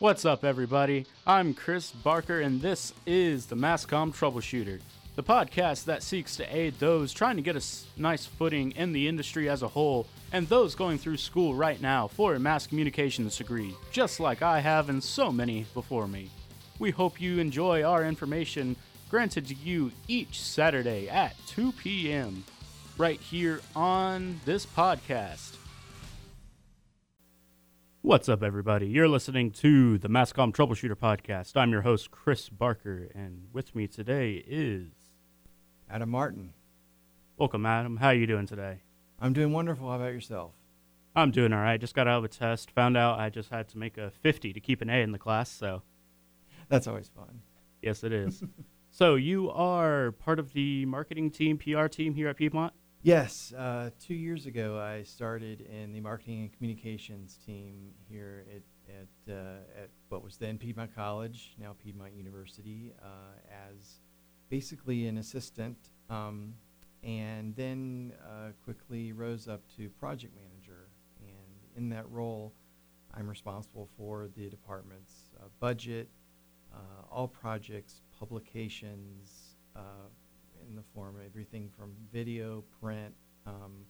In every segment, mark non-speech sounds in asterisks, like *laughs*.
What's up, everybody? I'm Chris Barker, and this is the MassComm Troubleshooter, the podcast that seeks to aid those trying to get a nice footing in the industry as a whole and those going through school right now for a mass communications degree, just like I have and so many before me. We hope you enjoy our information granted to you each Saturday at 2 p.m. right here on this podcast. What's up, everybody? You're listening to the MassComm Troubleshooter Podcast. I'm your host, Chris Barker, and with me today is Adam Martin. welcome, Adam. How are you doing today? I'm doing wonderful. How about yourself? I'm doing all right. Just got out of a test. Found out I just had to make a 50 to keep an A in the class. So That's always fun. yes, it is. *laughs* so you are part of the marketing team, PR team here at Piedmont. Yes, uh, two years ago I started in the marketing and communications team here at at, uh, at what was then Piedmont College, now Piedmont University, uh, as basically an assistant, um, and then uh, quickly rose up to project manager. And in that role, I'm responsible for the department's uh, budget, uh, all projects, publications. In the form of everything from video, print, um,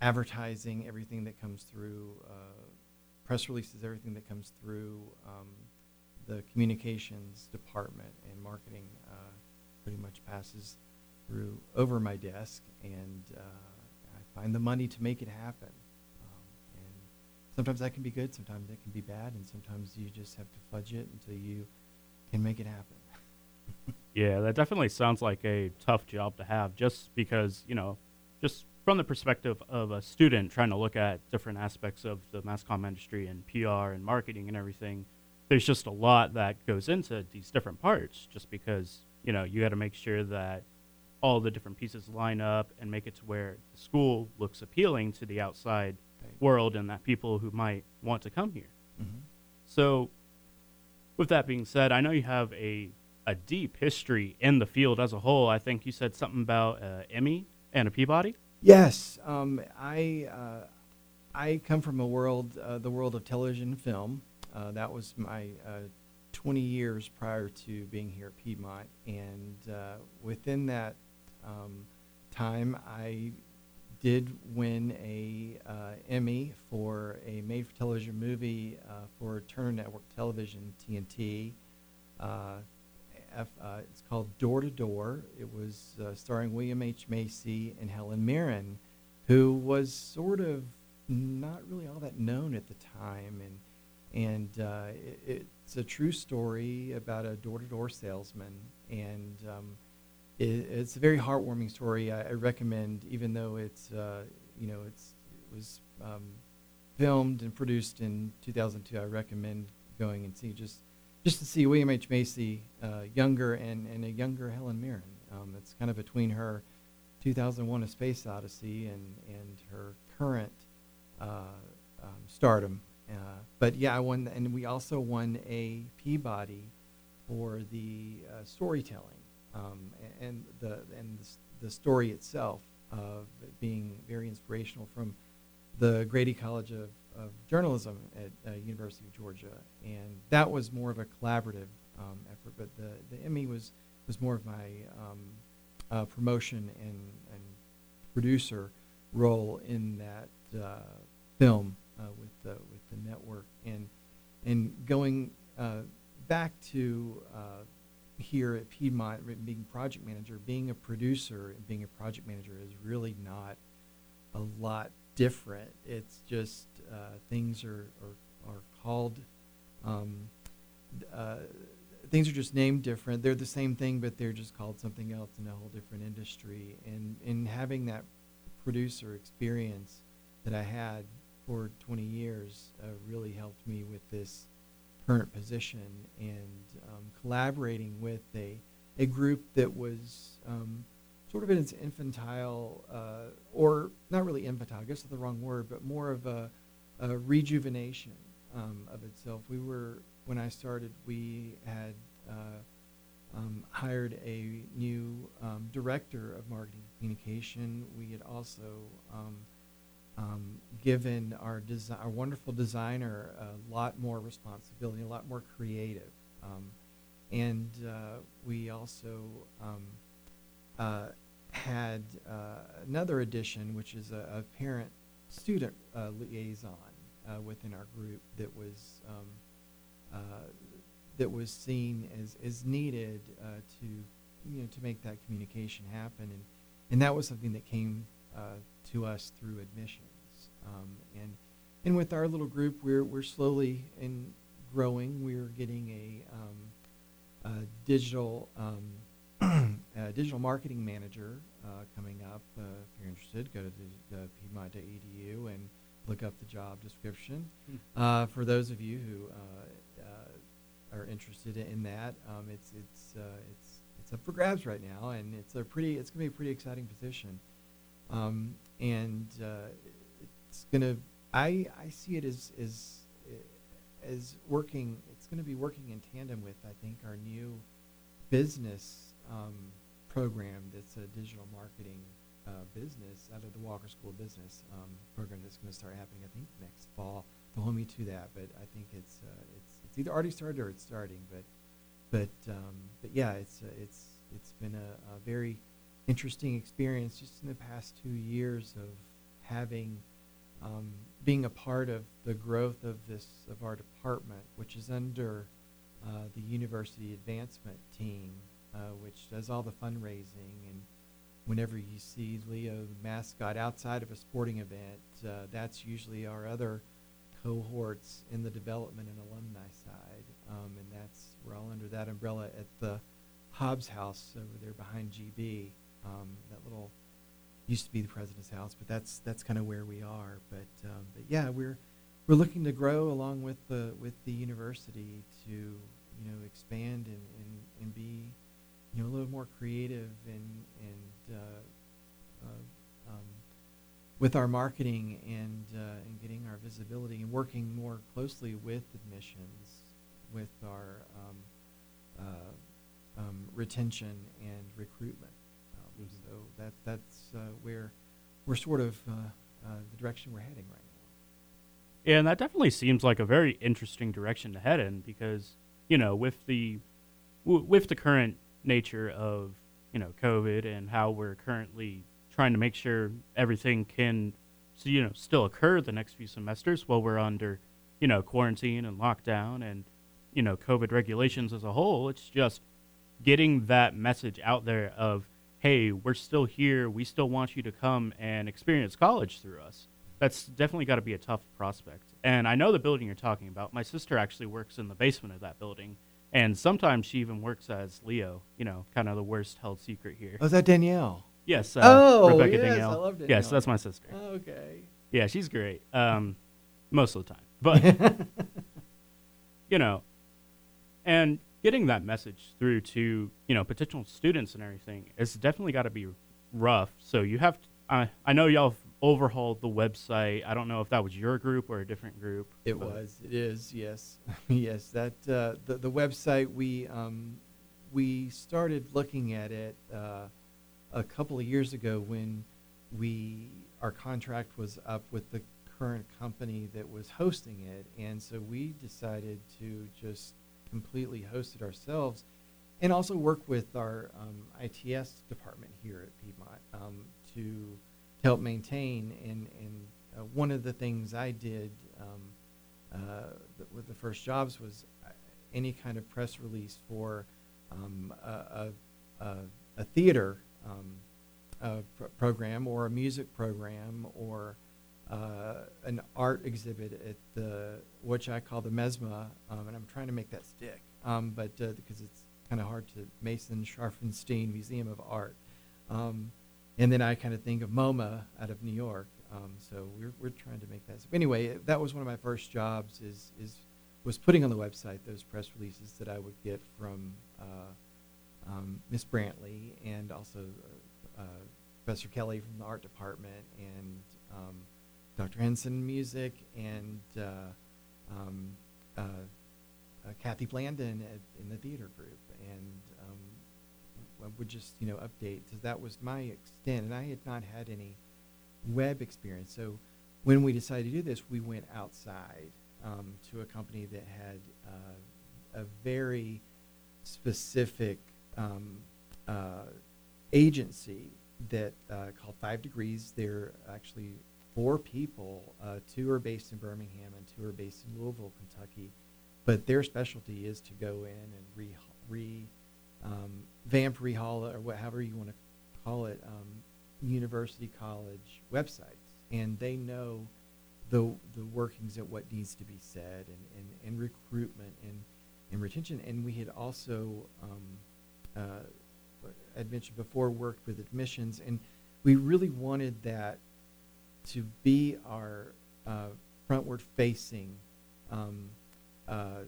advertising, everything that comes through, uh, press releases, everything that comes through um, the communications department and marketing uh, pretty much passes through over my desk, and uh, I find the money to make it happen. Um, and sometimes that can be good, sometimes that can be bad, and sometimes you just have to fudge it until you can make it happen. Yeah, that definitely sounds like a tough job to have just because, you know, just from the perspective of a student trying to look at different aspects of the mass comm industry and PR and marketing and everything, there's just a lot that goes into these different parts just because, you know, you got to make sure that all the different pieces line up and make it to where the school looks appealing to the outside Right. world and that people who might want to come here. Mm-hmm. So, with that being said, I know you have a a deep history in the field as a whole. I think you said something about uh, Emmy and a Peabody. Yes, um, I uh, I come from a world, uh, the world of television and film. Uh, that was my uh, 20 years prior to being here at Piedmont, and uh, within that um, time, I did win a Emmy for a made-for-television movie for Turner Network Television (TNT). Uh, it's called Door to Door. It was uh, starring William H. Macy and Helen Mirren, who was sort of not really all that known at the time, and and uh, it, it's a true story about a door-to-door salesman, and um, it, it's a very heartwarming story. I, I recommend, even though it's uh, you know it's it was um, filmed and produced in 2002. I recommend going and see just just to see William H. Macy uh, younger and, and a younger Helen Mirren. Um, it's kind of between her 2001: A Space Odyssey and and her current uh, um, stardom. Uh, but yeah, I won, and we also won a Peabody for the uh, storytelling um, and the and the, the story itself of being very inspirational from the Grady College of, of Journalism at uh, University of Georgia, and that was more of a collaborative um, effort. But the, the Emmy was was more of my um, uh, promotion and, and producer role in that uh, film uh, with the with the network, and and going uh, back to uh, here at Piedmont, being project manager, being a producer and being a project manager is really not a lot different. It's just uh, things are, are, are called, um, uh, things are just named different. They're the same thing, but they're just called something else in a whole different industry. And in having that producer experience that I had for 20 years uh, really helped me with this current position and um, collaborating with a, a group that was um, sort of in its infantile, uh, or not really infantile, I guess that's the wrong word, but more of a, a rejuvenation um, of itself. We were, when I started, we had uh, um, hired a new um, director of marketing communication. We had also um, um, given our desi- our wonderful designer a lot more responsibility, a lot more creative, um, and uh, we also uh, had uh, another addition, which is a, a parent-student uh, liaison uh, within our group that was um, uh, that was seen as, as needed uh, to you know to make that communication happen, and and that was something that came to us through admissions, um, and and with our little group, we're we're slowly and growing. We're getting a, um, a digital *clears throat* a digital marketing manager uh, coming up. Uh, if you're interested, go to the, the piedmont.edu and look up the job description. Uh, for those of you who uh, uh, are interested in that, um, it's it's uh, it's it's up for grabs right now, and it's a pretty it's gonna be a pretty exciting position, um, and uh, it's gonna I I see it as as as working. It's gonna be working in tandem with I think our new business um, program that's a digital marketing uh, business out of the Walker School of Business um, program that's going to start happening. I think next fall. Don't hold me to that, but I think it's uh, it's it's either already started or it's starting. But but um, but yeah, it's uh, it's it's been a, a very interesting experience just in the past two years of having um, being a part of the growth of this of our department, which is under uh, the university advancement team, uh, which does all the fundraising and whenever you see Leo mascot outside of a sporting event, uh, that's usually our other cohorts in the development and alumni side, um, and that's we're all under that umbrella at the Hobbs House over there behind GB. Um, that little used to be the president's house, but that's that's kind of where we are. But um, but yeah, we're we're looking to grow along with the with the university to you know expand and and, and be you know a little more creative and and uh, uh, um, with our marketing and uh, and getting our visibility and working more closely with admissions, with our um, uh, um, retention and recruitment. Um, Mhm. So that that's uh, where we're sort of uh, uh, the direction we're heading right now. Yeah, and that definitely seems like a very interesting direction to head in because you know with the w- with the current nature of you know COVID and how we're currently trying to make sure everything can so, you know still occur the next few semesters while we're under you know quarantine and lockdown and you know COVID regulations as a whole. It's just getting that message out there of hey, we're still here. We still want you to come and experience college through us that's definitely got to be a tough prospect. And I know the building you're talking about. My sister actually works in the basement of that building, and sometimes she even works as Leo. You know, kind of the worst held secret here. Oh, is that Danielle? Yes. Uh, Oh, Rebecca yes, Danielle. I love Yes, that's my sister. Okay. Yeah, she's great. Um, most of the time, but *laughs* you know, and getting that message through to you know potential students and everything is definitely got to be rough. So you have, to, I I know y'all have overhauled the website. I don't know if that was your group or a different group. It was. It is. Yes. *laughs* yes. That uh, the the website we um, we started looking at it uh, a couple of years ago when we our contract was up with the current company that was hosting it, and so we decided to just completely host it ourselves, and also work with our um, ITS department here at Piedmont um, to help maintain. And and uh, one of the things I did. Um, uh, th- with the first jobs was uh, any kind of press release for um, a, a, a, a theater um, uh, pr- program or a music program or uh, an art exhibit at the which I call the Mesma, um, and I'm trying to make that stick, um, but uh, because it's kind of hard to Mason Scharfenstein Museum of Art, um, and then I kind of think of MoMA out of New York. Um, so we're, we're trying to make that. So anyway, that was one of my first jobs. Is is was putting on the website those press releases that I would get from uh, um, Miss Brantley and also uh, uh, Professor Kelly from the art department and um, Dr. Henson music and uh, um, uh, uh, Kathy Blandon at, in the theater group and would just you know update because that was my extent and I had not had any web experience. So when we decided to do this, we went outside um, to a company that had uh, a very specific um, uh, agency that uh, called Five Degrees. They're actually four people. Uh, two are based in Birmingham and two are based in Louisville, Kentucky. But their specialty is to go in and re, re um, rehaul, or whatever you want to call it, um, university college websites, and they know the the workings of what needs to be said and, and, and recruitment and, and retention. And we had also, um, uh, I'd mentioned before, worked with admissions, and we really wanted that to be our uh, frontward facing um, uh,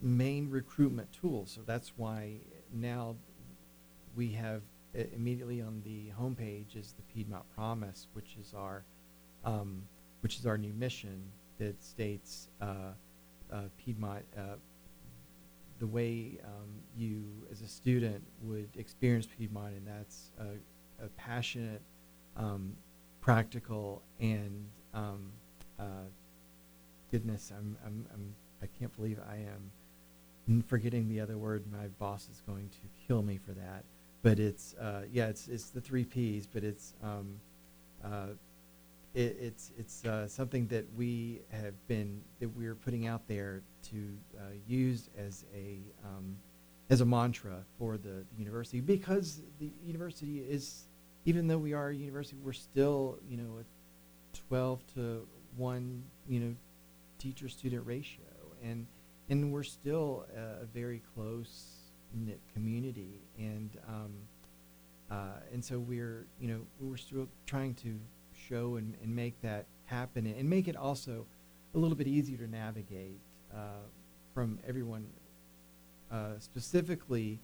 main recruitment tool. So that's why now we have uh, immediately on the homepage is the Piedmont Promise, which is our um, which is our new mission that states uh, uh, Piedmont uh, the way um, you as a student would experience Piedmont, and that's a, a passionate, um, practical, and um, uh, goodness, I'm, I'm, I'm I can't believe I am forgetting the other word. My boss is going to kill me for that. But it's uh, yeah, it's it's the three P's. But it's um, uh, it, it's it's uh, something that we have been that we're putting out there to uh, use as a um, as a mantra for the, the university because the university is even though we are a university, we're still you know a twelve to one you know teacher student ratio and and we're still a, a very close knit community, and um, uh, and so we're you know we're still trying to show and, and make that happen, and make it also a little bit easier to navigate uh, from everyone, uh, specifically,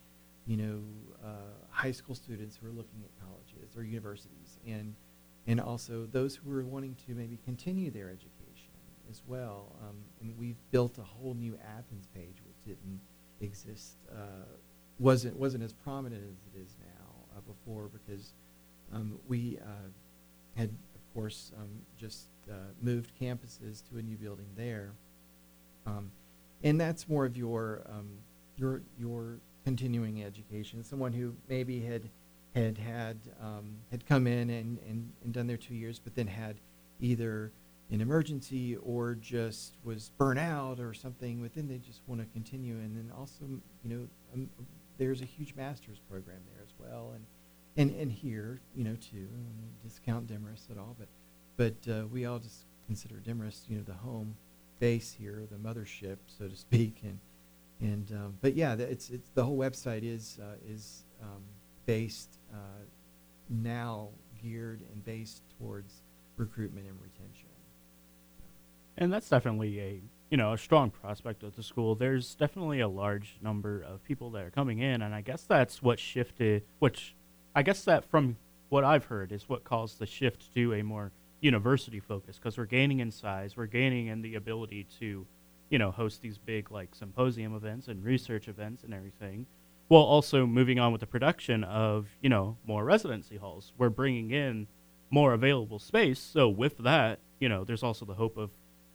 you know, uh, high school students who are looking at colleges or universities, and and also those who are wanting to maybe continue their education as well. Um, and we've built a whole new Athens page, which didn't exist, uh, wasn't wasn't as prominent as it is now uh, before, because um, we uh, had, of course, um, just uh, moved campuses to a new building there, um, and that's more of your um, your your continuing education. Someone who maybe had had had um, had come in and, and, and done their two years, but then had either an emergency or just was burnt out or something, then they just want to continue. And then also, you know, um, there's a huge master's program there as well, and and and here, you know, too. Don't discount Demorest at all, but but uh, we all just consider Demorest, you know, the home base here, the mothership, so to speak, and and um, but yeah, it's it's the whole website is uh, is um, based uh, now geared and based towards recruitment and retention and that's definitely a you know a strong prospect of the school. There's definitely a large number of people that are coming in, and I guess that's what shifted. Which I guess that from what I've heard is what caused the shift to a more university focus because we're gaining in size, we're gaining in the ability to you know host these big like symposium events and research events and everything. While also moving on with the production of you know more residency halls, we're bringing in more available space. So with that, you know, there's also the hope of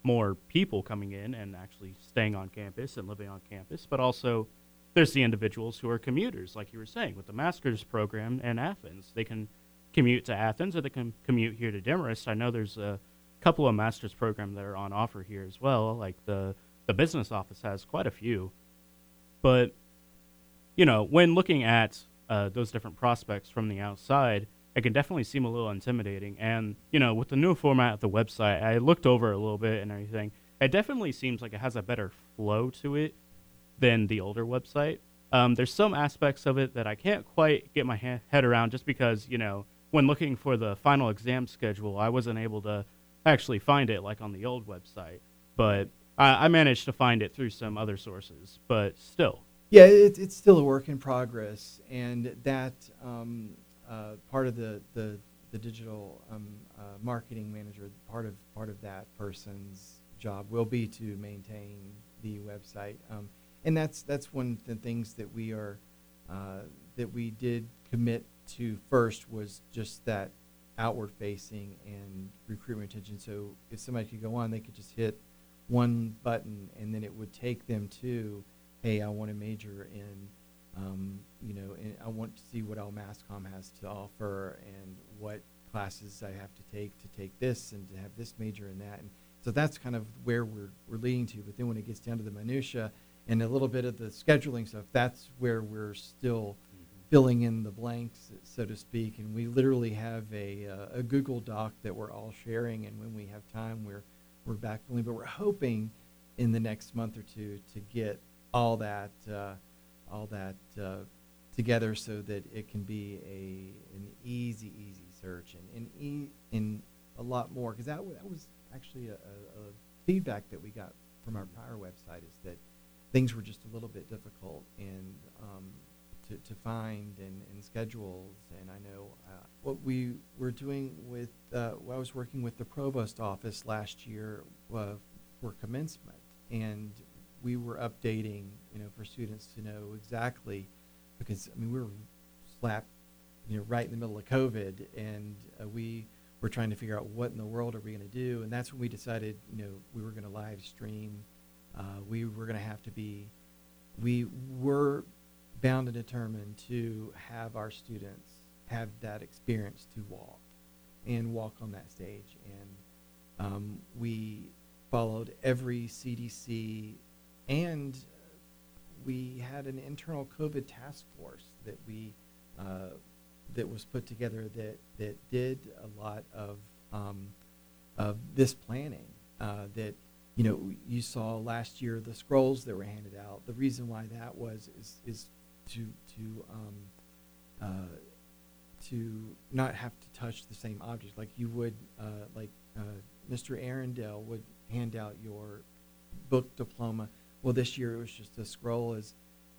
more people coming in and actually staying on campus and living on campus, but also there's the individuals who are commuters, like you were saying, with the master's program in Athens. They can commute to Athens or they can commute here to Demorest. I know there's a couple of master's programs that are on offer here as well, like the, the business office has quite a few. But, you know, when looking at uh, those different prospects from the outside, it can definitely seem a little intimidating. And you know, with the new format of the website, I looked over a little bit and everything. It definitely seems like it has a better flow to it than the older website. Um, there's some aspects of it that I can't quite get my ha- head around, just because you know, when looking for the final exam schedule, I wasn't able to actually find it like on the old website. But I, I managed to find it through some other sources. But still, yeah, it, it's still a work in progress, and that um, uh, part of the, the, the digital um, uh, marketing manager, part of, part of that person's job will be to maintain the website. Um, and that's, that's one of the things that we are, uh, that we did commit to first was just that outward facing and recruitment attention. So if somebody could go on, they could just hit one button and then it would take them to, hey, I want to major in, um, you know, I want to see what all MassComm has to offer and what classes I have to take to take this and to have this major in that. And so that's kind of where we're, we're leading to. But then when it gets down to the minutia and a little bit of the scheduling stuff, that's where we're still filling in the blanks, so to speak. And we literally have a, uh, a Google Doc that we're all sharing. And when we have time, we're we're backfilling. But we're hoping in the next month or two to get all that uh, all that uh, together so that it can be a an easy easy search and and, and a lot more because that, w- that was actually a, a, a feedback that we got from our prior website is that things were just a little bit difficult and um, to, to find and, and schedules. And I know uh, what we were doing with, uh, I was working with the provost office last year uh, for commencement. And we were updating, you know, for students to know exactly, because, I mean, we were slapped, you know, right in the middle of COVID. And uh, we were trying to figure out what in the world are we going to do. And that's when we decided, you know, we were going to live stream. Uh, we were going to have to be, we were bound and determined to have our students have that experience to walk and walk on that stage. And um, we followed every CDC, and we had an internal COVID task force that we uh, that was put together that that did a lot of um, of this planning. Uh, that you know you saw last year the scrolls that were handed out. The reason why that was is is to to um, uh, to not have to touch the same object like you would uh, like uh, Mr. Arundel would hand out your book diploma. Well, this year it was just a scroll as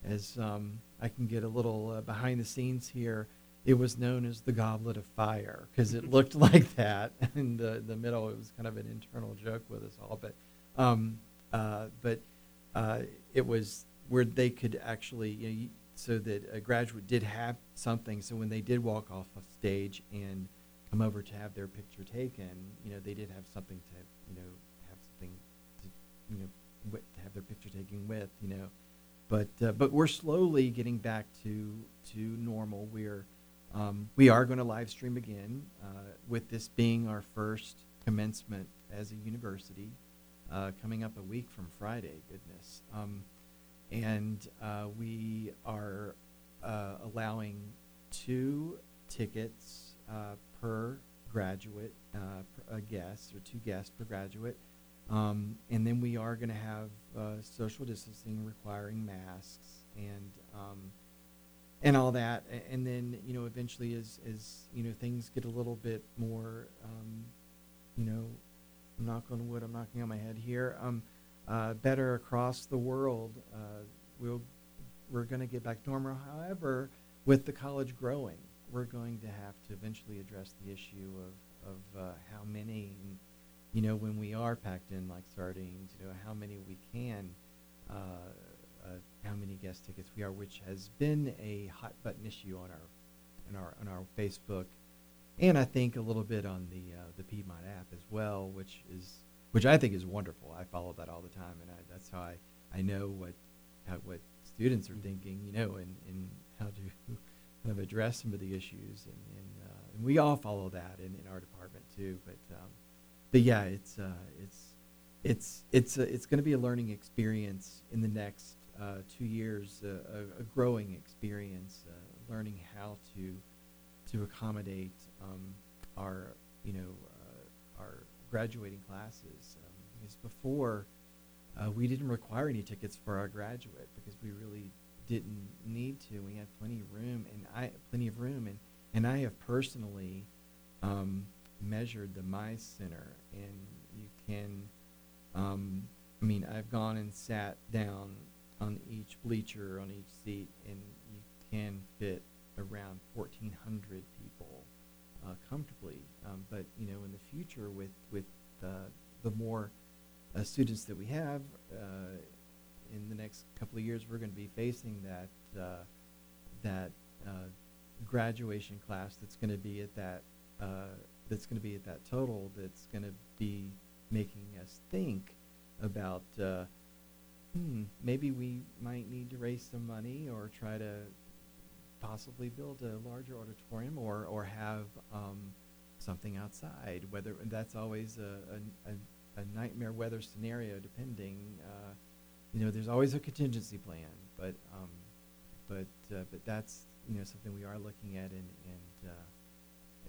as um, I can get a little uh, behind the scenes here. It was known as the Goblet of Fire because it looked *laughs* like that in the the middle. It was kind of an internal joke with us all, but um, uh, but uh, it was where they could actually you know, so that a graduate did have something. So when they did walk off of stage and come over to have their picture taken, you know, they did have something to, you know, have something to, you know, their picture taking with, you know. But uh, but we're slowly getting back to to normal. We're um, we are going to live stream again, uh, with this being our first commencement as a university, uh, coming up a week from Friday. Goodness. Um, and uh, we are uh, allowing two tickets uh, per graduate, uh, a guest or two guests per graduate, um, and then we are going to have uh, social distancing requiring masks and um, and all that, and then you know eventually as as you know things get a little bit more, um, you know, knock on wood, I'm knocking on my head here. Um, uh, better across the world. Uh, we'll, we're going to get back to normal. However, with the college growing, we're going to have to eventually address the issue of, of uh, how many, you know, when we are packed in like sardines, you know, how many we can, uh, uh, how many guest tickets we are, which has been a hot button issue on our, on our, on our Facebook, and I think a little bit on the uh, the Piedmont app as well, which is which I think is wonderful. I follow that all the time, and I, that's how I, I know what how, what students are thinking, you know, and, and how to *laughs* kind of address some of the issues, and and, uh, and we all follow that in, in our department too. But um, but yeah, it's uh, it's it's it's a, it's going to be a learning experience in the next uh, two years, uh, a, a growing experience, uh, learning how to to accommodate um, our you know uh, our graduating classes. Um, because before uh, we didn't require any tickets for our graduate because we really didn't need to. We had plenty of room, and I plenty of room, and and I have personally um, measured the Mize Center, and you can. Um, I mean, I've gone and sat down on each bleacher, on each seat, and you can fit around 1,400 people uh, comfortably. Um, but you know, in the future, with with uh, the more uh, students that we have uh, in the next couple of years, we're going to be facing that uh, that graduation class that's going to be at that that's going to be at that total that's going to be making us think about uh, hmm, maybe we might need to raise some money or try to possibly build a larger auditorium or, or have um, something outside. Whether that's always a, a, a, nightmare weather scenario, depending. Uh, you know, there's always a contingency plan, but um, but uh, but that's you know something we are looking at, and and uh,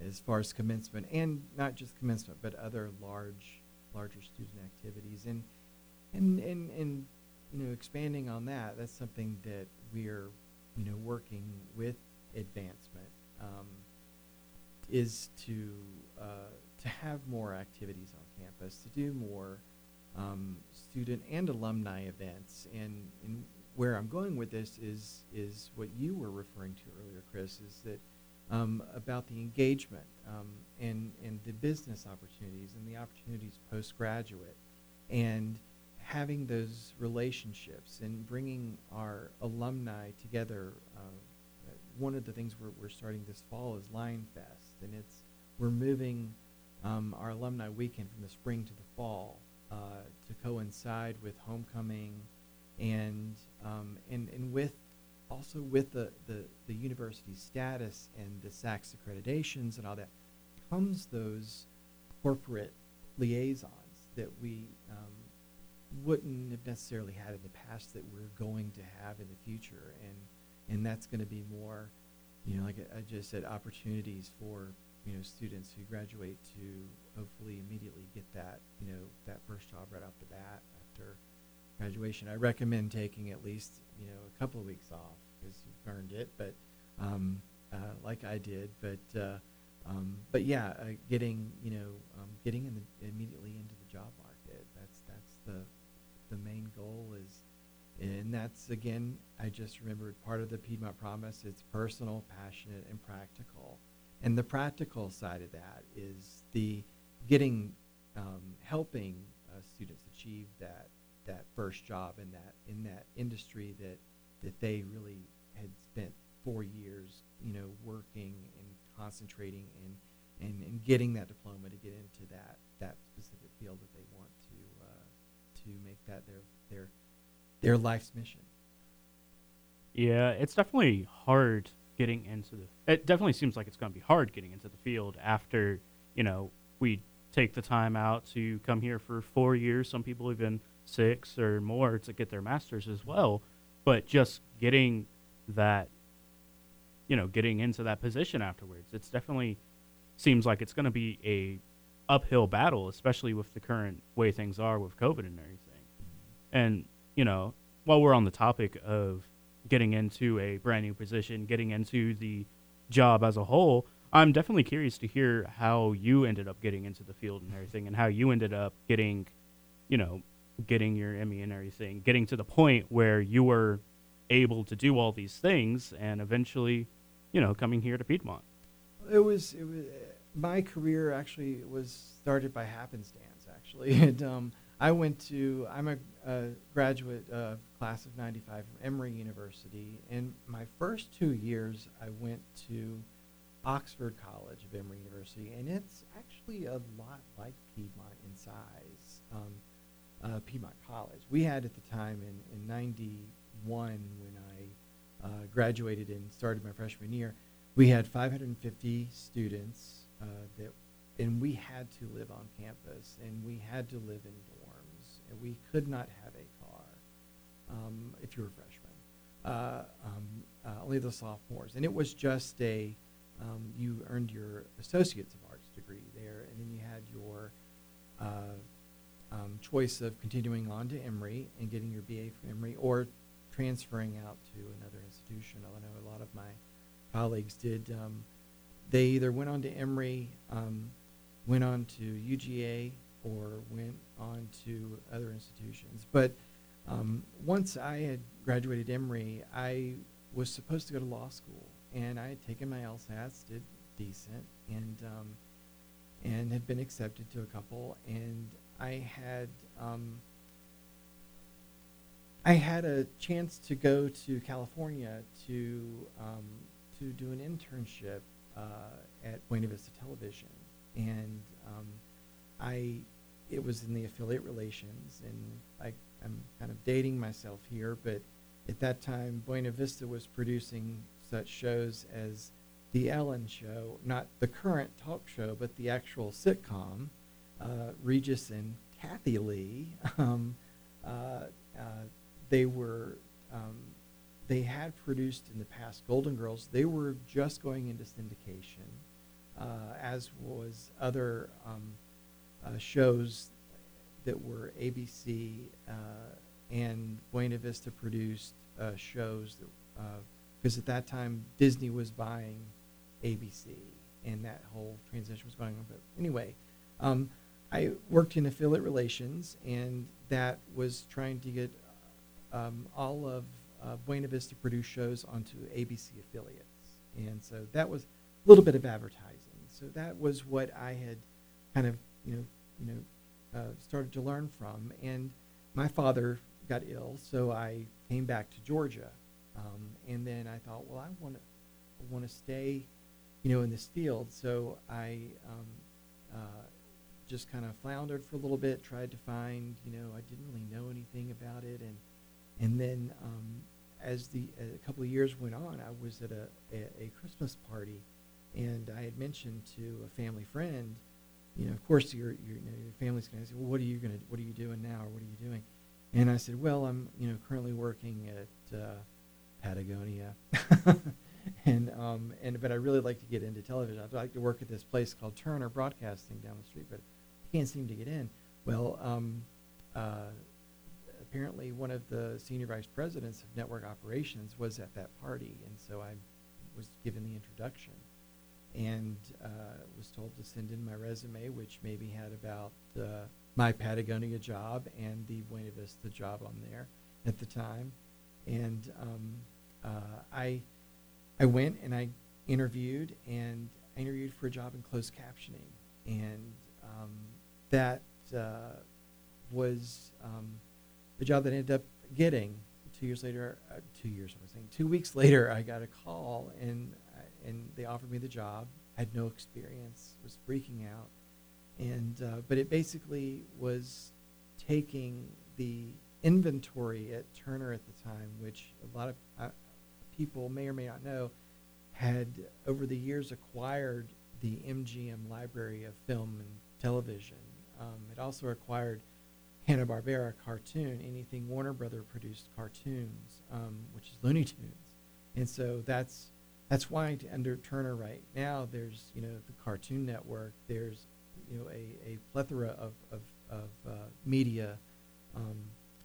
as far as commencement, and not just commencement, but other large larger student activities, and and and and you know expanding on that, that's something that we're you know working with advancement um, is to uh, to have more activities on campus, to do more um, student and alumni events, and, and where I'm going with this is is what you were referring to earlier, Chris, is that um, about the engagement um, and and the business opportunities and the opportunities postgraduate, and having those relationships and bringing our alumni together. Uh, one of the things we're, we're starting this fall is Lion Fest, and it's we're moving um, our alumni weekend from the spring to the fall uh, to coincide with homecoming and um, and and with also with the, the, the university status and the SACS accreditations and all that comes those corporate liaisons that we um, wouldn't have necessarily had in the past that we're going to have in the future. And and that's going to be more you know like I just said opportunities for you know students who graduate to hopefully immediately get that you know that first job right off the bat after graduation. I recommend taking at least you know a couple of weeks off because you've earned it, but um, uh, like I did. But uh, um, but yeah, uh, getting you know um, getting in the, immediately into the job market. That's that's the the main goal is, and that's again I just remembered part of the Piedmont Promise. It's personal, passionate, and practical. And the practical side of that is the getting um, helping uh, students achieve that that first job in that in that industry that that they really had spent four years, you know, working and concentrating and and, and getting that diploma to get into that that specific field that they want to uh, to make that their their their life's mission. Yeah, it's definitely hard getting into the. It definitely seems like it's going to be hard getting into the field after you know we take the time out to come here for four years. Some people even six or more to get their masters as well. But just getting that, you know, getting into that position afterwards, it's definitely seems like it's going to be a uphill battle, especially with the current way things are with COVID and everything. And you know, while we're on the topic of getting into a brand new position, getting into the job as a whole, I'm definitely curious to hear how you ended up getting into the field and everything, and how you ended up getting, you know, getting your Emmy and everything, getting to the point where you were able to do all these things, and eventually, you know, coming here to Piedmont. It was it was my career actually was started by happenstance actually, *laughs* and um, I went to I'm a, a graduate uh, class of '95 from Emory University, and my first two years I went to Oxford College of Emory University, and it's actually a lot like Piedmont in size. Um, uh, Piedmont College. We had at the time in, in 91 when I uh, graduated and started my freshman year, we had 550 students uh, that, and we had to live on campus and we had to live in dorms and we could not have a car um, if you were a freshman. Uh, um, uh, only the sophomores, and it was just a um, you earned your associates of arts degree there, and then you had your uh, um, choice of continuing on to Emory and getting your BA from Emory or transferring out to another institution. I know a lot of my colleagues did. Um, they either went on to Emory, um, went on to UGA, or went on to other institutions. But um, once I had graduated Emory, I was supposed to go to law school, and I had taken my LSATs, did decent, and um, and had been accepted to a couple, and I had um, I had a chance to go to California to um, to do an internship uh, at Buena Vista Television, and um, I it was in the affiliate relations, and I, I'm kind of dating myself here, but at that time, Buena Vista was producing such shows as The Ellen Show, not the current talk show, but the actual sitcom. Uh, Regis and Kathie Lee, *laughs* um, uh, uh, they were, um, they had produced in the past Golden Girls. They were just going into syndication, uh, as was other um, uh, shows that were ABC and Buena Vista produced shows that because at that time Disney was buying ABC and that whole transition was going on. But anyway, um, I worked in affiliate relations and that was trying to get um, all of uh, Buena Vista produced shows onto ABC affiliates, and so that was a little bit of advertising. So that was what I had kind of you know you know uh, started to learn from. And my father got ill, so I came back to Georgia. Um, and then I thought, well, I want to want to stay, you know, in this field. So I um, uh, just kind of floundered for a little bit, tried to find, you know, I didn't really know anything about it, and and then um, as the a couple of years went on, I was at a, a, a Christmas party, and I had mentioned to a family friend you know, of course, your your, you know, your family's going to say, well, what are you going to, what are you doing now, or what are you doing? And I said, well, I'm, you know, currently working at uh, Patagonia, *laughs* and um, and but I really like to get into television. I'd like to work at this place called Turner Broadcasting down the street, but can't seem to get in. Well, um, uh, apparently one of the senior vice presidents of network operations was at that party, and so I was given the introduction and uh, was told to send in my resume, which maybe had about uh, my Patagonia job and the Buena Vista job on there at the time. And um, uh, I, I went and I interviewed, and I interviewed for a job in closed captioning, and um, that uh, was um, the job that I ended up getting. Two years later, uh, two years I was saying, two weeks later, I got a call, and and they offered me the job. Had no experience, was freaking out, and uh, but it basically was taking the inventory at Turner at the time, which a lot of uh, people may or may not know, had over the years acquired the MGM library of film and television. Um, it also acquired Hanna Barbera cartoon, anything Warner Brother produced cartoons, um, which is Looney Tunes, and so that's that's why under Turner right now. There's you know the Cartoon Network, there's you know a, a plethora of of, of uh, media um,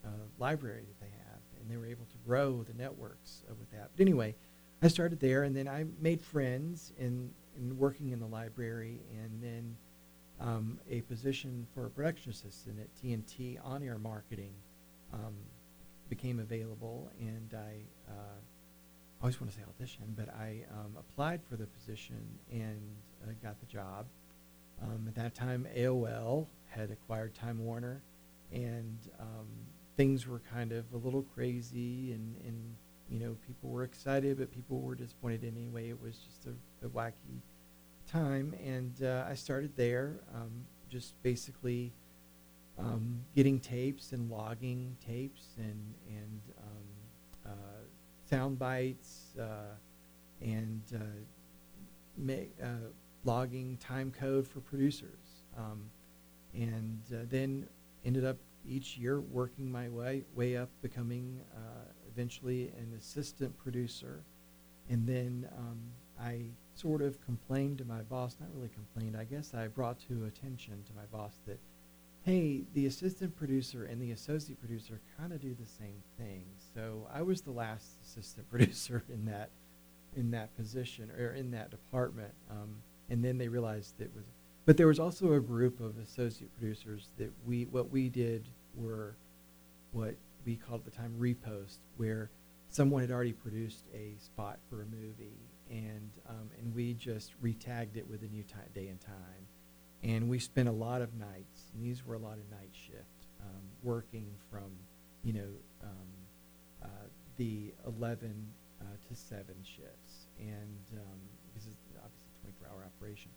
uh, library that they have, and they were able to grow the networks uh, with that. But anyway, I started there, and then I made friends in in working in the library, and then um, a position for a production assistant at TNT on air marketing um, became available, and I uh, always want to say audition, but I um, applied for the position and uh, got the job. Um, at that time, AOL had acquired Time Warner, and um, things were kind of a little crazy, and, and you know people were excited, but people were disappointed anyway. It was just a, a wacky time, and uh, I started there, um, just basically um, getting tapes and logging tapes and and um, uh, sound bites uh, and uh, make, uh, logging time code for producers. Um, and then ended up each year working my way way up, becoming eventually an assistant producer. And then um, I sort of complained to my boss, not really complained, I guess I brought to attention to my boss that hey, the assistant producer and the associate producer kind of do the same thing. So I was the last assistant *laughs* producer in that in that position or in that department, um, and then they realized it was. But there was also a group of associate producers that we what we did were what we called at the time repost, where someone had already produced a spot for a movie, and um, and we just retagged it with a new day and time and we spent a lot of nights, and these were a lot of night shift, um, working from, you know, um, uh, the 11 uh, to 7 shifts. And um, this is obviously 24-hour operation.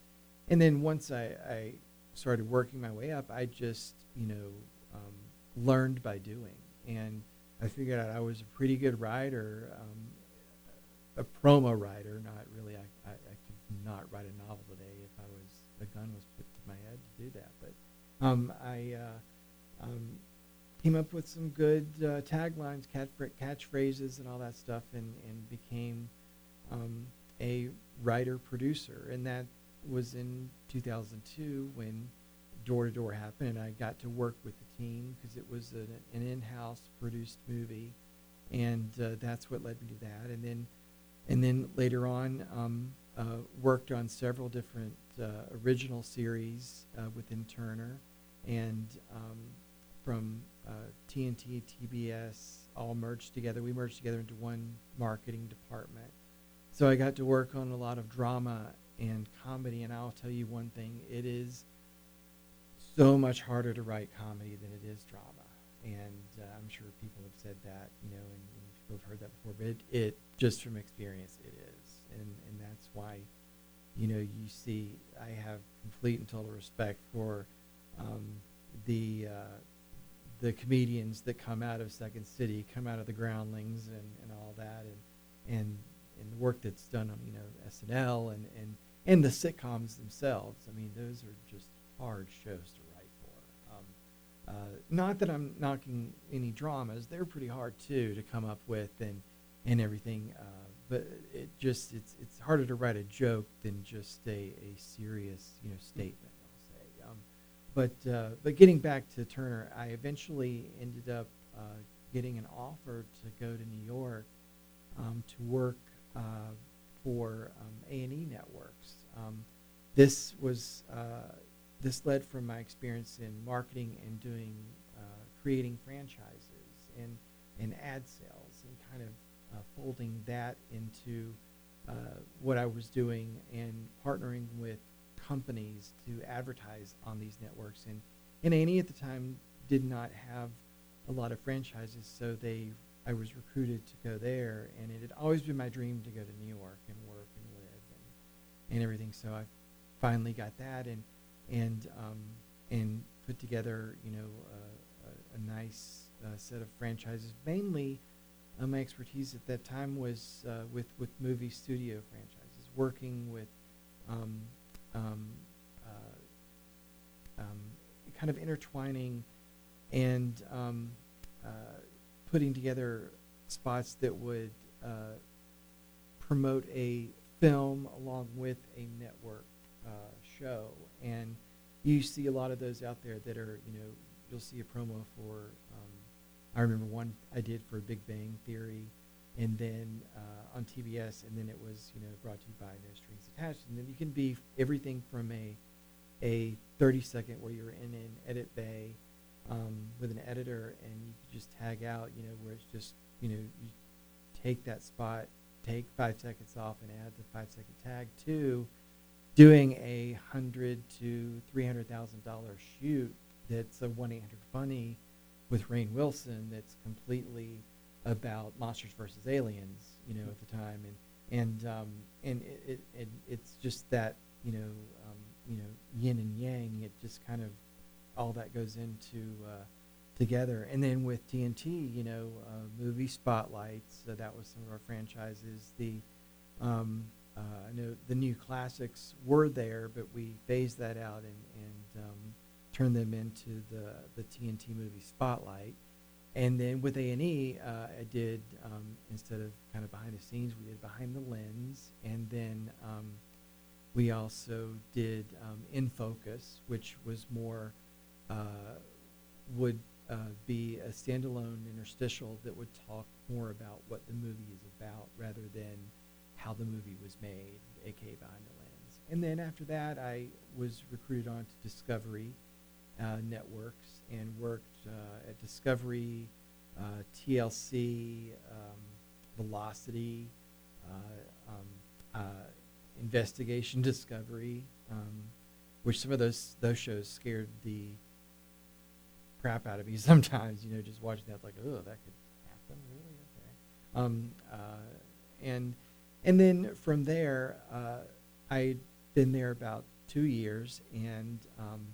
And then once I, I started working my way up, I just you know um, learned by doing, and I figured out I was a pretty good rider. um, a promo writer. Not really. I, I, I could not write a novel today if I was a gun was put to my head to do that. But um, I uh, um, came up with some good uh, taglines, catch, catchphrases, and all that stuff, and and became um, a writer producer, and that was in 2002 when Door to Door happened, and I got to work with the team because it was an, an in-house produced movie, and uh, that's what led me to that. And then, and then later on, um, uh, worked on several different uh, original series uh, within Turner, and um, from TNT, uh, TBS, all merged together. We merged together into one marketing department. So I got to work on a lot of drama and comedy, and I'll tell you one thing: it is so much harder to write comedy than it is drama. And uh, I'm sure people have said that, you know, and, and people have heard that before. But it, it, just from experience, it is, and and that's why, you know, you see, I have complete and total respect for um, the uh, the comedians that come out of Second City, come out of the Groundlings, and, and all that, and and and the work that's done on you know SNL and and and the sitcoms themselves. I mean, those are just hard shows to uh, not that I'm knocking any dramas; they're pretty hard too to come up with and and everything. Uh, but it just it's it's harder to write a joke than just a, a serious you know statement. I'll say. Um, but uh, but getting back to Turner, I eventually ended up uh, getting an offer to go to New York um, to work uh, for um, A&E networks. Um, this was uh, this led from my experience in marketing and doing uh, creating franchises and and ad sales and kind of uh, folding that into uh, what I was doing and partnering with companies to advertise on these networks and and A&E at the time did not have a lot of franchises so they I was recruited to go there, and it had always been my dream to go to New York and work and live and, and everything. So I finally got that and and um, and put together you know a, a, nice uh, set of franchises. Mainly, uh, my expertise at that time was uh, with with movie studio franchises, working with um, um, um, kind of intertwining and um, uh, putting together spots that would uh, promote a film along with a network uh, show. And you see a lot of those out there that are, you know, you'll see a promo for. Um, I remember one I did for Big Bang Theory, and then uh, on TBS, and then it was, you know, brought to you by No Strings Attached. And then you can be everything from a a 30 second where you're in an edit bay um, with an editor, and you could just tag out, you know, where it's just, you know, you take that spot, take five seconds off, and add the five second tag to doing a hundred to three hundred thousand dollar shoot that's a one eight hundred funny with Rainn Wilson that's completely about monsters versus aliens, you know, at the time, and and um, and it, it, it, it's just that you know um, you know yin and yang. It just kind of all that goes into uh, together. And then with TNT, you know, uh, movie spotlights. Uh, that was some of our franchises. The um, uh, I know the new classics were there, but we phased that out and, and um, turned them into the the TNT movie spotlight. And then with A and E, uh, I did um, instead of kind of behind the scenes, we did behind the lens, and then um, we also did um, in focus, which was more uh, would uh, be a standalone interstitial that would talk more about what the movie is about rather than how the movie was made, aka behind the lens. And then after that, I was recruited onto Discovery uh, Networks and worked uh, at Discovery, uh, TLC, um, Velocity, uh, um, Investigation Discovery, um, which some of those those shows scared the crap out of me *laughs* sometimes. You know, just watching that, like, oh, that could happen, really? Okay. Um, uh, and and then from there, uh, I been there about two years, and um,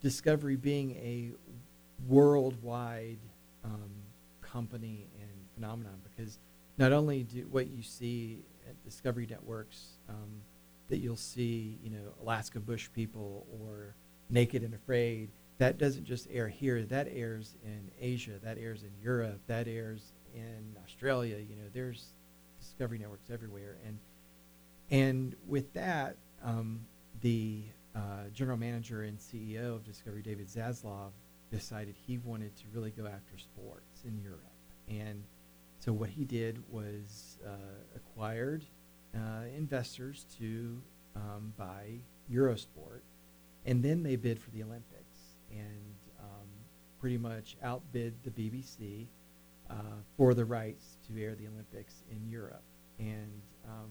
Discovery being a worldwide um, company and phenomenon, because not only do what you see at Discovery Networks um, that you'll see, you know, Alaska Bush People or Naked and Afraid. That doesn't just air here. That airs in Asia. That airs in Europe. That airs in Australia. You know, there's Discovery Networks everywhere. And and with that, um, the uh, general manager and CEO of Discovery, David Zaslav, decided he wanted to really go after sports in Europe. And so what he did was uh, acquired uh, investors to um, buy Eurosport, and then they bid for the Olympics and um, pretty much outbid the BBC uh, for the rights to air the Olympics in Europe. And um,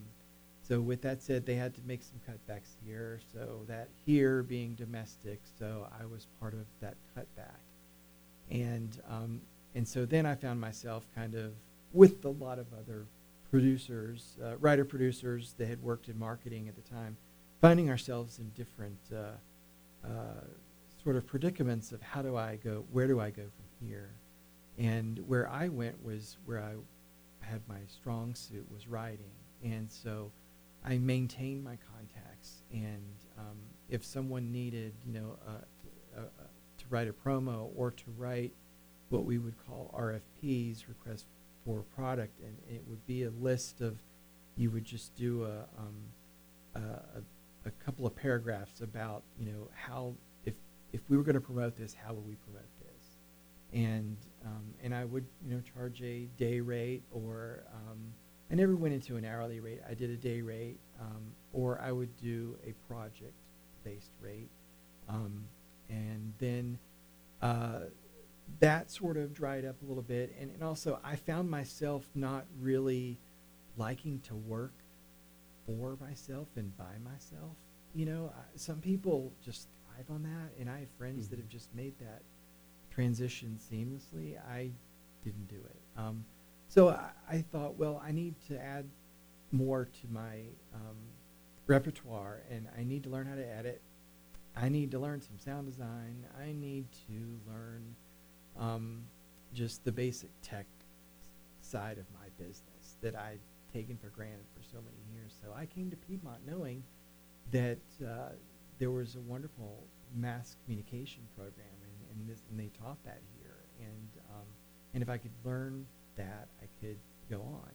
so, with that said, they had to make some cutbacks here. So that here being domestic, so I was part of that cutback, and um, and so then I found myself kind of with a lot of other producers, uh, writer producers that had worked in marketing at the time, finding ourselves in different uh, uh, sort of predicaments of how do I go, where do I go from here? And where I went was where I had my strong suit was writing. And so I maintained my contacts. And um, if someone needed, you know, uh, uh, to write a promo or to write what we would call RFPs, request for product, and it would be a list of, you would just do a, um, a, a couple of paragraphs about, you know, how, if, if we were going to promote this, how would we promote this? And, um, and I would, you know, charge a day rate or, um, I never went into an hourly rate. I did a day rate, um, or I would do a project-based rate. Um, and then uh, that sort of dried up a little bit. And, and also, I found myself not really liking to work for myself and by myself. You know, I, some people just thrive on that, and I have friends mm-hmm. that have just made that transition seamlessly. I didn't do it. Um, so I, I, thought, well, I need to add more to my um, repertoire, and I need to learn how to edit. I need to learn some sound design. I need to learn um, just the basic tech side of my business that I'd taken for granted for so many years. So I came to Piedmont knowing that uh, there was a wonderful mass communication program, and, this, and they taught that here. And, um, and if I could learn that, I could go on.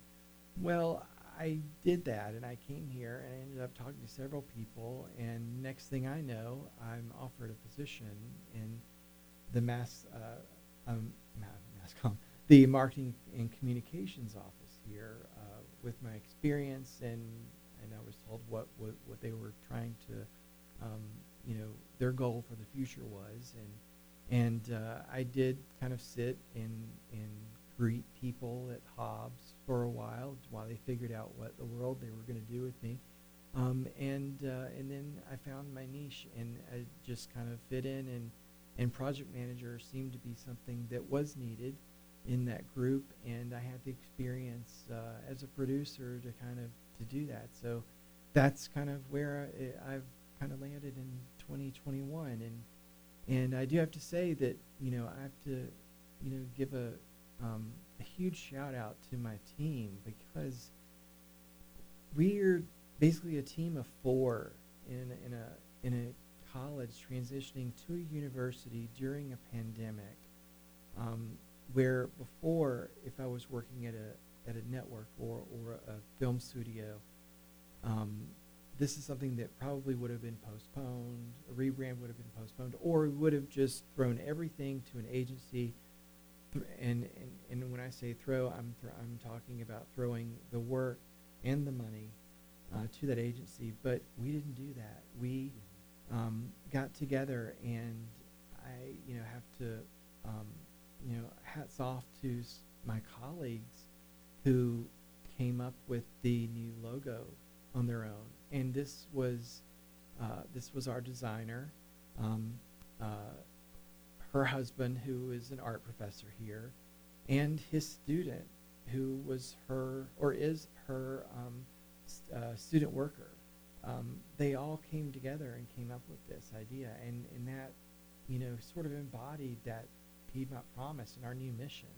Well, I did that, and I came here and I ended up talking to several people, and next thing I know, I'm offered a position in the mass uh, um, MassCom, the marketing and communications office here uh, with my experience and and I was told what what, what they were trying to um, you know their goal for the future was and and uh, I did kind of sit and and greet people at Hobbs for a while while they figured out what the world they were going to do with me. Um, and uh, and then I found my niche and I just kind of fit in and and project manager seemed to be something that was needed in that group and i had the experience uh, as a producer to kind of to do that so that's kind of where I, have kind of landed in 2021 and and i do have to say that you know i have to you know give a um, a huge shout out to my team because we're basically a team of four in in a in a college transitioning to a university during a pandemic, um, where before, if I was working at a at a network or or a film studio, um, this is something that probably would have been postponed. A rebrand would have been postponed, or we would have just thrown everything to an agency. And and, and when I say throw, I'm th- I'm talking about throwing the work and the money uh, to that agency. But we didn't do that. We um, got together, and I, you know, have to, um, you know, hats off to my colleagues who came up with the new logo on their own. And this was, uh, this was our designer, um, uh, her husband, who is an art professor here, and his student, who was her or is her um, st- uh, student worker. Um, they all came together and came up with this idea, and and that you know sort of embodied that Piedmont promise and our new mission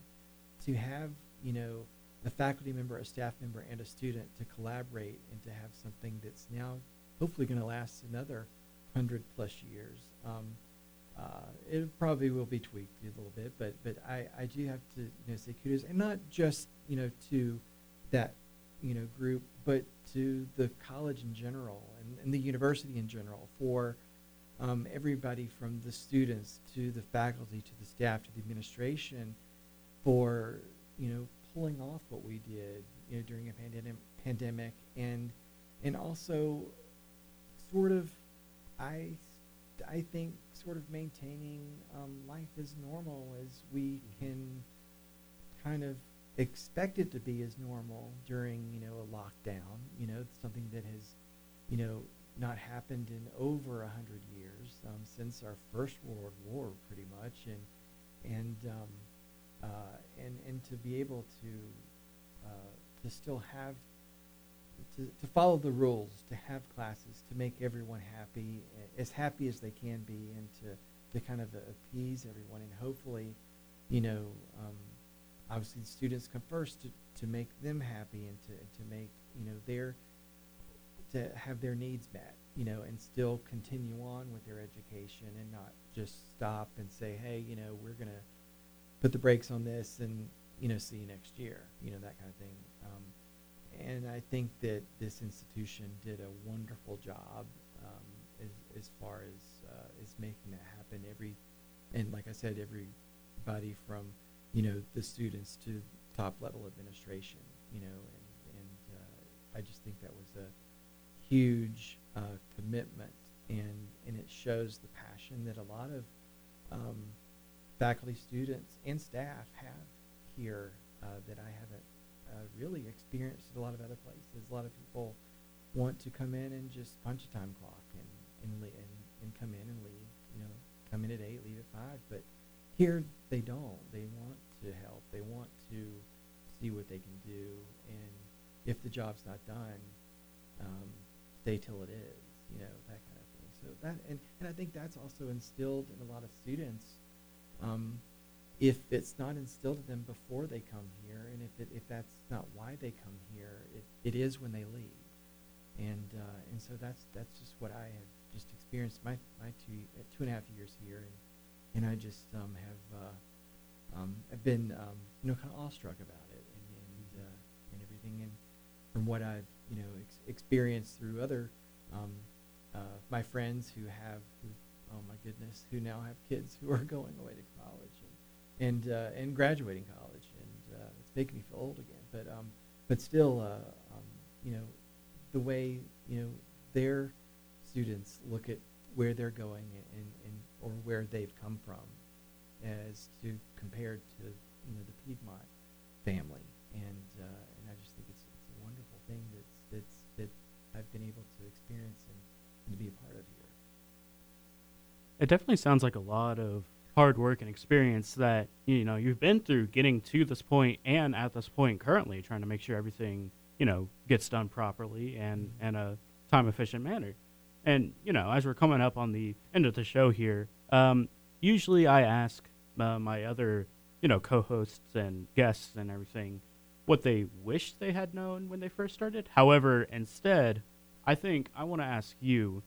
to have you know a faculty member, a staff member, and a student to collaborate and to have something that's now hopefully going to last another hundred plus years. Um, uh, it probably will be tweaked a little bit, but but I, I do have to you know, say kudos, and not just you know to that you know group, but to the college in general and, and the university in general for um, everybody from the students to the faculty to the staff to the administration for you know pulling off what we did you know during a pandemic pandemic. And and also sort of I I think sort of maintaining um, life as normal as we can kind of expect it to be as normal during you know a lockdown you know something that has you know not happened in over a hundred years um, since our first world war pretty much. And and um, uh, and and to be able to uh, to still have to, to follow the rules, to have classes, to make everyone happy, as happy as they can be, and to, to kind of appease everyone. And hopefully, you know, um, obviously students come first to, to make them happy and to, to make, you know, their, to have their needs met, you know, and still continue on with their education and not just stop and say, hey, you know, we're going to put the brakes on this and, you know, see you next year, you know, that kind of thing. Um, and I think that this institution did a wonderful job um, as, as far as uh, as making that happen. Every and like I said, everybody from you know the students to top level administration, you know, and and uh, I just think that was a huge uh, commitment, and and it shows the passion that a lot of um, faculty, students, and staff have here uh, that I haven't uh, really experienced at a lot of other places. A lot of people want to come in and just punch a time clock and and, le- and and come in and leave. You know, come in at eight, leave at five. But here they don't. They want to help. They want to see what they can do. And if the job's not done, um, stay till it is. You know, that kind of thing. So that and and I think that's also instilled in a lot of students. Um, if it's not instilled in them before they come here, and if it, if that's not why they come here, it, it is when they leave, and uh, and so that's that's just what I have just experienced my my two uh, two and a half years here, and and I just um, have uh, um, I've been um, you know kind of awestruck about it and and uh, and everything, and from what I've you know ex- experienced through other um, uh, my friends who have who oh my goodness who now have kids who are *laughs* going away to college and uh, and graduating college, and uh, it's making me feel old again. But um, but still, uh, um, you know, the way you know their students look at where they're going and, and or where they've come from, as to compared to you know the Piedmont family, and uh, and I just think it's, it's a wonderful thing that's that's that I've been able to experience and, and to be a. It definitely sounds like a lot of hard work and experience that you know you've been through getting to this point and at this point currently trying to make sure everything you know gets done properly and in a time efficient manner. And you know as we're coming up on the end of the show here um, usually i ask uh, my other you know co-hosts and guests and everything what they wish they had known when they first started. However instead i think i want to ask you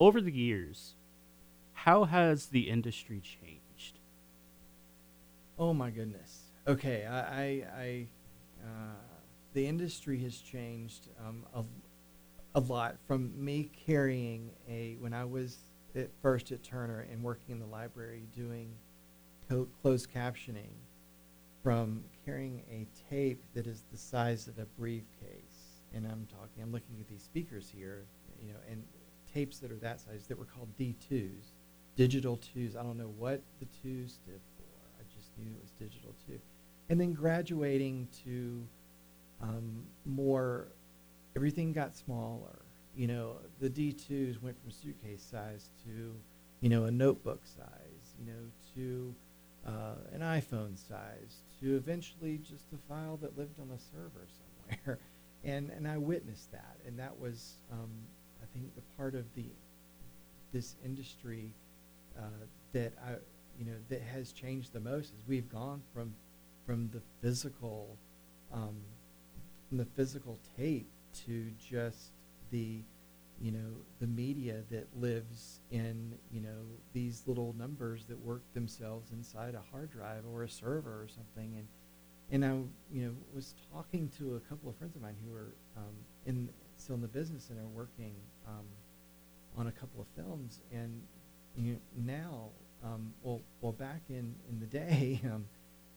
over the years how has the industry changed Oh my goodness. Okay, I, I, I uh, the industry has changed um, a, a lot from me carrying a when I was at first at Turner and working in the library doing co- closed captioning, from carrying a tape that is the size of a briefcase, and I'm talking, I'm looking at these speakers here, you know, and tapes that are that size that were called D2s, digital twos. I don't know what the twos stood for. I just knew it was digital too. And then graduating to um, more, everything got smaller. You know, the D2s went from suitcase size to, you know, a notebook size, you know, to uh, an iPhone size, to eventually just a file that lived on a server somewhere. *laughs* and, and I witnessed that. And that was, um, I think the part of the this industry uh, that I you know that has changed the most is we've gone from from the physical um, from the physical tape to just the you know the media that lives in you know these little numbers that work themselves inside a hard drive or a server or something. And and I you know was talking to a couple of friends of mine who are um, in still in the business and are working um, on a couple of films. And you know, now um, well well back in in the day *laughs* um,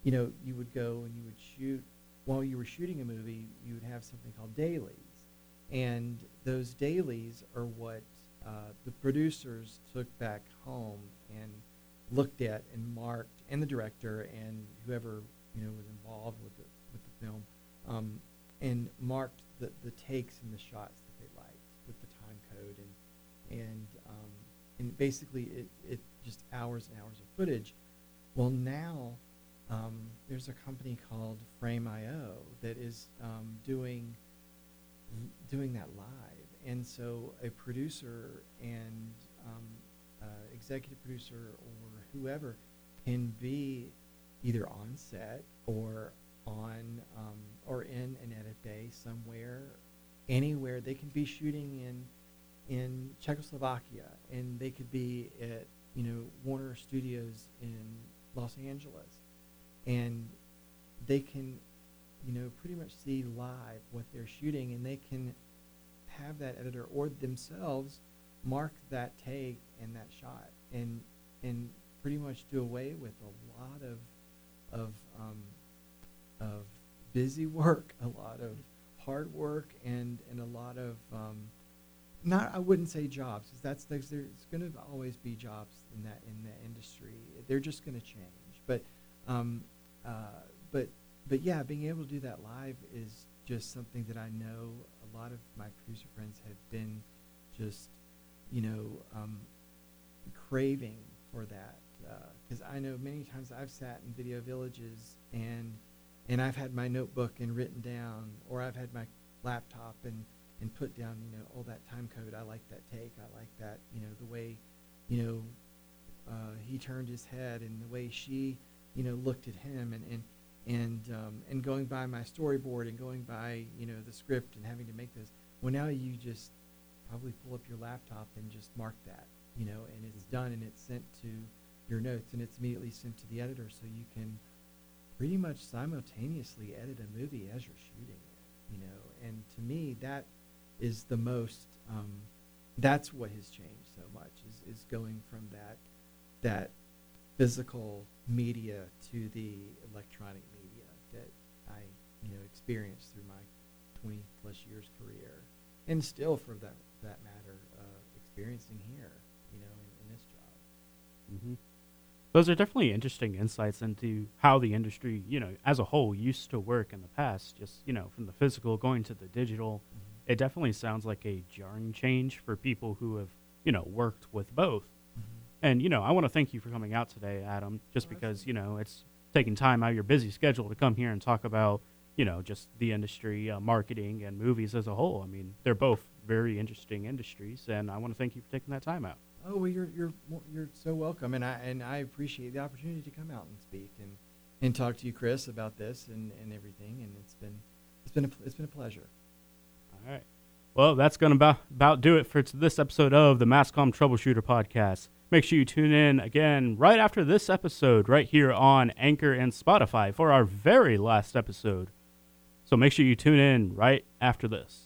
you know you would go and you would shoot while you were shooting a movie you would have something called dailies. And those dailies are what uh, the producers took back home and looked at and marked, and the director and whoever you know was involved with the with the film, um, and marked the, the takes and the shots that they liked with the time code and and and basically it, it just hours and hours of footage. Well, now um, there's a company called Frame.io that is um, doing doing that live. And so a producer and um, uh, executive producer or whoever can be either on set or on um, or in an edit bay somewhere, anywhere. They can be shooting in in Czechoslovakia, and they could be at you know Warner Studios in Los Angeles, and they can you know, pretty much see live what they're shooting, and they can have that editor or themselves mark that take and that shot, and and pretty much do away with a lot of of um, of busy work, *laughs* a lot of hard work, and and a lot of um, not I wouldn't say jobs because that's there's, there's going to always be jobs in that in that industry. They're just going to change, but um, uh, but but yeah, being able to do that live is just something that I know a lot of my producer friends have been just, you know, um, craving for that. Because uh, I know many times I've sat in video villages and and I've had my notebook and written down, or I've had my laptop and and put down, you know, all that time code. I like that take. I like that, you know, the way, you know, uh, he turned his head and the way she, you know, looked at him and and and um, and going by my storyboard and going by you know the script and having to make this. Well, now you just probably pull up your laptop and just mark that, you know, and it's done and it's sent to your notes and it's immediately sent to the editor, so you can pretty much simultaneously edit a movie as you're shooting it, you know. And to me, that is the most. Um, that's what has changed so much is, is going from that that physical media to the electronic media that I, you know, experienced through my 20 plus years career, and still, for that that matter, uh, experiencing here, you know, in, in this job. Mm-hmm. Those are definitely interesting insights into how the industry, you know, as a whole, used to work in the past. Just you know, from the physical going to the digital. It definitely sounds like a jarring change for people who have, you know, worked with both. And you know, I want to thank you for coming out today, Adam. Just because you know it's taking time out of your busy schedule to come here and talk about you know just the industry, uh, marketing, and movies as a whole. I mean, they're both very interesting industries, and I want to thank you for taking that time out. Oh well, you're you're you're so welcome, and I and I appreciate the opportunity to come out and speak and and talk to you, Chris, about this and, and everything. And it's been it's been a, it's been a pleasure. All right. Well, that's going to about, about do it for this episode of the MassComm Troubleshooter Podcast. Make sure you tune in again right after this episode, right here on Anchor and Spotify for our very last episode. So make sure you tune in right after this.